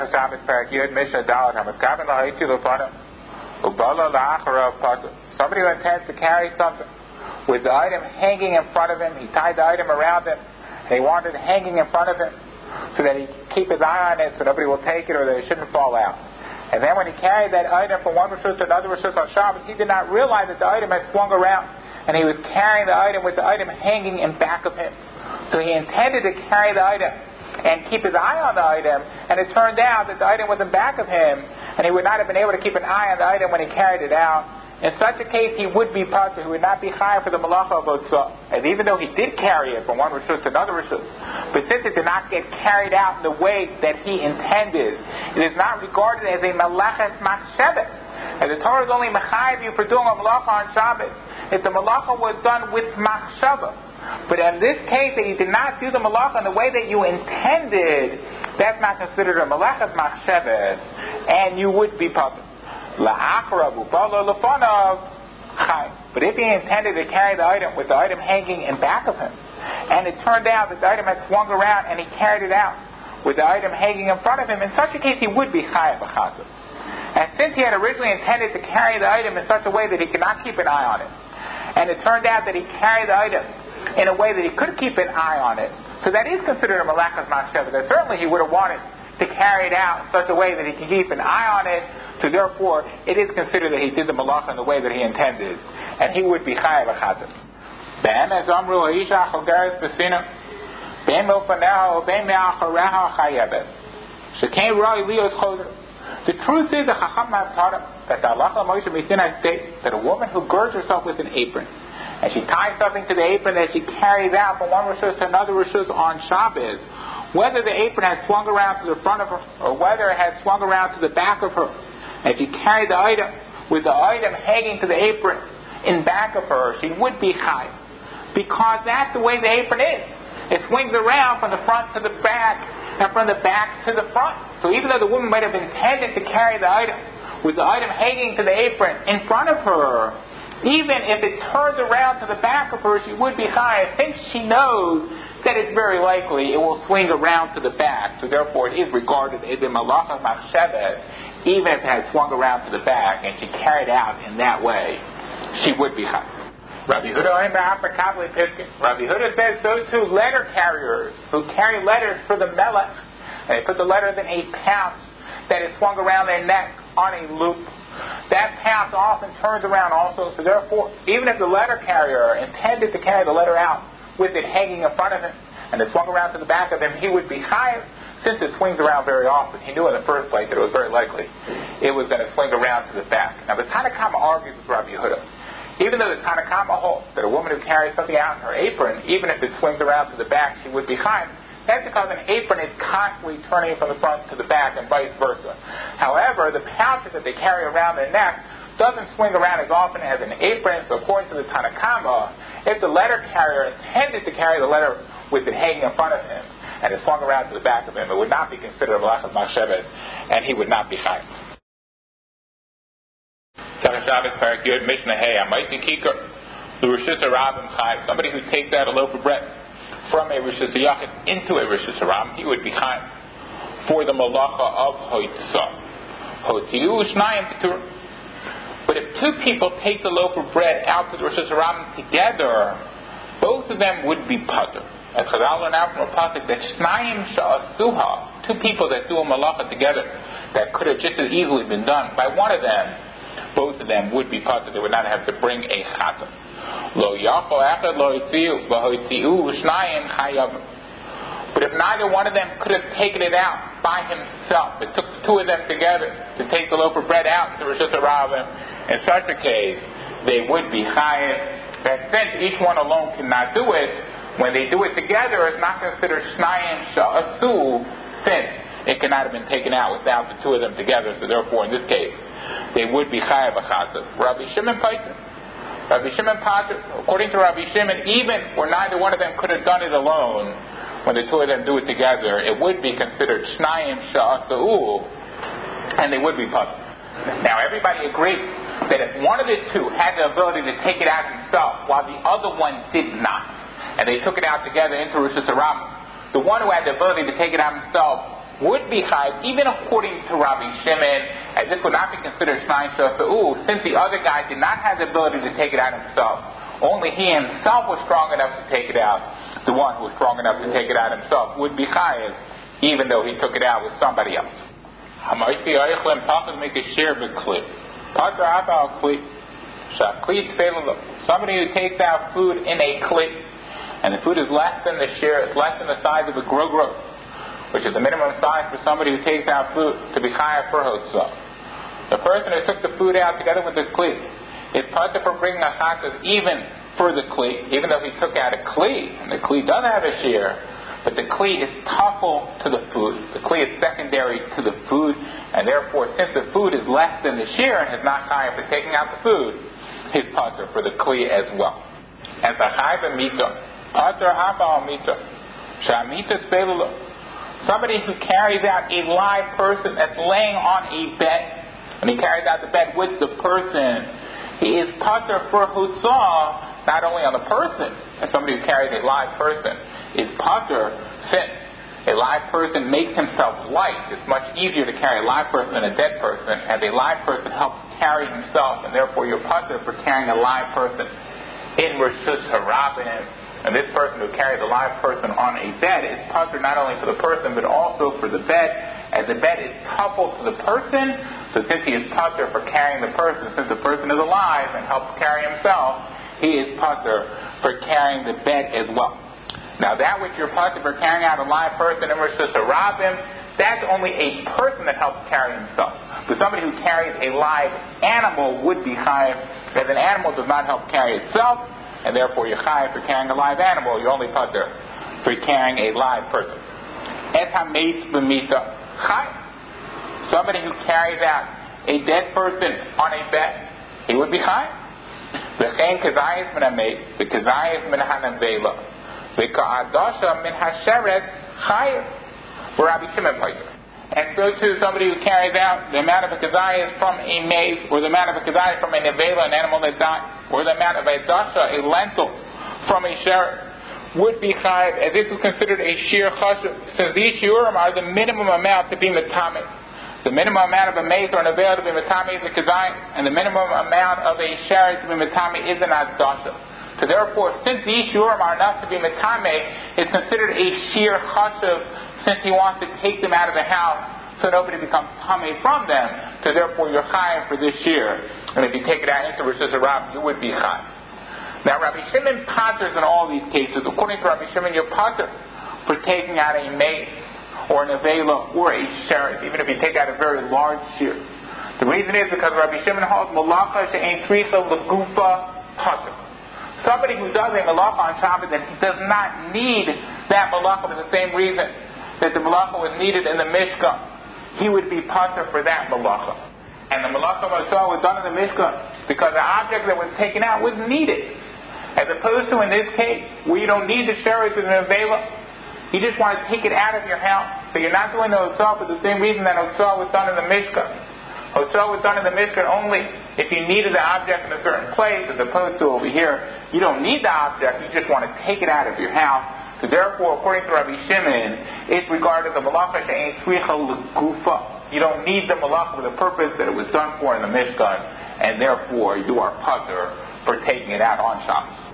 Second Shabbos Parak Yud Mishnah Dalet Hamaskaven Lahayitzi Lefana Ubala La'achara Pata. Somebody who intends to carry something with the item hanging in front of him, he tied the item around him, and he wanted it hanging in front of him so that he keep his eye on it so nobody will take it or that it shouldn't fall out. And then when he carried that item from one Rishus to another Rishus on Shabbos, he did not realize that the item had swung around, and he was carrying the item with the item hanging in back of him. So he intended to carry the item and keep his eye on the item, and it turned out that the item was in back of him, and he would not have been able to keep an eye on the item when he carried it out. In such a case, he would be puzzled. He would not be higher for the malacha of otzah. And even though he did carry it from one rishus to another rishus, but since it did not get carried out in the way that he intended, it is not regarded as a malachet machshevet. And the Torah is only mechayiv you for doing a malacha on Shabbos. If the malacha was done with machshava, but in this case, that you did not do the malacha in the way that you intended, that's not considered a malachat machshevet, and you would be puzzled. But if he intended to carry the item with the item hanging in back of him, and it turned out that the item had swung around and he carried it out with the item hanging in front of him, in such a case he would be chayav b'chazav. And since he had originally intended to carry the item in such a way that he could not keep an eye on it, and it turned out that he carried the item in a way that he could keep an eye on it, so that is considered a malachas machsheva. That certainly he would have wanted to carry it out in such a way that he can keep an eye on it. So therefore, it is considered that he did the malacha in the way that he intended, and he would be chayav achatim. Ben as amru ha'isha chogeres besina. Ben lofaneha ben me'achareha chayevet. Shekain roi lios choder. The truth is, the Chacham taught that the halacha Moshe states that a woman who girds herself with an apron and she ties something to the apron that she carries out from one rishus to another rishus on Shabbos, whether the apron has swung around to the front of her or whether it has swung around to the back of her, and she carried the item with the item hanging to the apron in back of her, she would be high. Because that's the way the apron is. It swings around from the front to the back and from the back to the front. So even though the woman might have intended to carry the item with the item hanging to the apron in front of her, even if it turns around to the back of her, she would be high. I think she knows that it's very likely it will swing around to the back. So therefore, it is regarded as a malacha machshevet, even if it had swung around to the back and she carried out in that way, she would be high. Rabbi Yehuda Rabbi Yehuda says so too. Letter carriers who carry letters for the melech, and they put the letters in a pouch that is swung around their neck on a loop. That pouch often turns around also, so therefore, even if the letter carrier intended to carry the letter out with it hanging in front of him and it swung around to the back of him, he would be higher since it swings around very often. He knew in the first place that it was very likely it was going to swing around to the back. Now, the Tanakhama argues with Rabbi Yehuda. Even though the Tanakhama holds that a woman who carries something out in her apron, even if it swings around to the back, she would be high. That's because an apron is constantly turning from the front to the back and vice versa. However, the pouches that they carry around their neck doesn't swing around as often as an apron, so according to the Tanakama, if the letter carrier intended to carry the letter with it hanging in front of him, and it swung around to the back of him, it would not be considered a malachat machshevet, and he would not be chayv. Shabbos Parak Yud Mishnah Hey Kikar L'Rishis Rabim Chayv. Somebody who takes out a loaf of bread from a Rishis Yachid into a Rishis Ram, he would be chayv for the malacha of Hoitzah. But if two people take the loaf of bread out to the Rishus Harabim together, both of them would be putter. As Chazal learned out from a pasuk that Shnayim Sha'asuha, two people that do a malacha together, that could have just as easily been done by one of them, both of them would be putter. They would not have to bring a chatam. But if neither one of them could have taken it out by himself, it took the two of them together to take the loaf of bread out to Rishus Harabim, in such a case, they would be chayiv. That since each one alone cannot do it, when they do it together, it's not considered shnayim sha'asu, since it cannot have been taken out without the two of them together. So therefore, in this case, they would be chayiv achasav. Rabbi Shimon Paitin. Rabbi Shimon according to Rabbi Shimon, even where neither one of them could have done it alone, when the two of them do it together, it would be considered shnayim sha'asa'u, and they would be puzzled. Now, everybody agrees that if one of the two had the ability to take it out himself, while the other one did not, and they took it out together into Rishus Harabim, the one who had the ability to take it out himself would be chayiv, even according to Rabbi Shimon, and this would not be considered shnai shasa'u, since the other guy did not have the ability to take it out himself. Only he himself was strong enough to take it out. The one who was strong enough to take it out himself would be chayiv, even though he took it out with somebody else. Somebody who takes out food in a kli, and the food is less than the share, it's less than the size of a grogro, which is the minimum size for somebody who takes out food to be chayav for hotzah. The person who took the food out together with the kli is putter for bringing a chatas even for the kli, even though he took out a kli, and the kli does have a share, but the kli is tafel to the food. The kli is secondary to the food, and therefore, since the food is less than the share and is not chayav for taking out the food, he's putter for the kli as well. As a chayav mita, putter haba mita, shamita tzelula. Somebody who carries out a live person that's laying on a bed, and he carries out the bed with the person, he is putter for hutzah, not only on the person, as somebody who carries a live person, is putter since a live person makes himself light. It's much easier to carry a live person than a dead person, and a live person helps carry himself, and therefore you're putter for carrying a live person. In Rishus Harabim and this person who carries a live person on a bed is putter not only for the person but also for the bed, as the bed is coupled to the person. So since he is putter for carrying the person, since the person is alive and helps carry himself, he is putter for carrying the bed as well. Now that which you're putter for carrying out a live person in rob him, that's only a person that helps carry himself. But somebody who carries a live animal would be chayiv, as an animal does not help carry itself and therefore you're chayiv for carrying a live animal. You're only putter for carrying a live person. Et hametz b'mita. Somebody who carries out a dead person on a bed, he would be chayiv. V'chein kazayis min hametz, v'kazayis min hanavela, v'ka'adasha min hasheret chayiv. Rabbi Shimon Paiter. And so too, somebody who carries out the amount of a kazayas from a maze, or the amount of a kazayas from a nevela, an animal that died, or the amount of a dasha, a lentil, from a sheret, would be chayiv, as this is considered a sheer chashuv, since these shiurim are the minimum amount to be metamid. The minimum amount of a maze or an avail to be metame is a kazayim, and the minimum amount of a sheret to be metame is an adasha. So therefore, since these shiurim are enough to be metame, it's considered a sheer chashuv since he wants to take them out of the house so nobody becomes tummy from them. So therefore you're chayiv for this year. And if you take it out into Rishus Harabim, you would be chayiv. Now Rabbi Shimon potters in all these cases. According to Rabbi Shimon, you're potter for taking out a mace or an avela or a sheret, even if you take out a very large shear. The reason is because Rabbi Shimon holds malacha she'ain tricha legufa potter. Somebody who does a malacha on Shabbat that does not need that malacha for the same reason that the malacha was needed in the Mishkan, he would be pater for that malacha. And the malacha Matzah was done in the Mishkan because the object that was taken out was needed. As opposed to in this case, where you don't need the sheriff as an avela, you just want to take it out of your house. So you're not doing the hotzah for the same reason that hotzah was done in the Mishkan. Hotzah was done in the Mishkan only if you needed the object in a certain place, as opposed to over here, you don't need the object, you just want to take it out of your house so therefore, according to Rabbi Shimon, it's regarded the malacha she'ain tzricha gufa. You don't need the malacha for the purpose that it was done for in the Mishkan, and therefore you are putter for taking it out on Shabbos.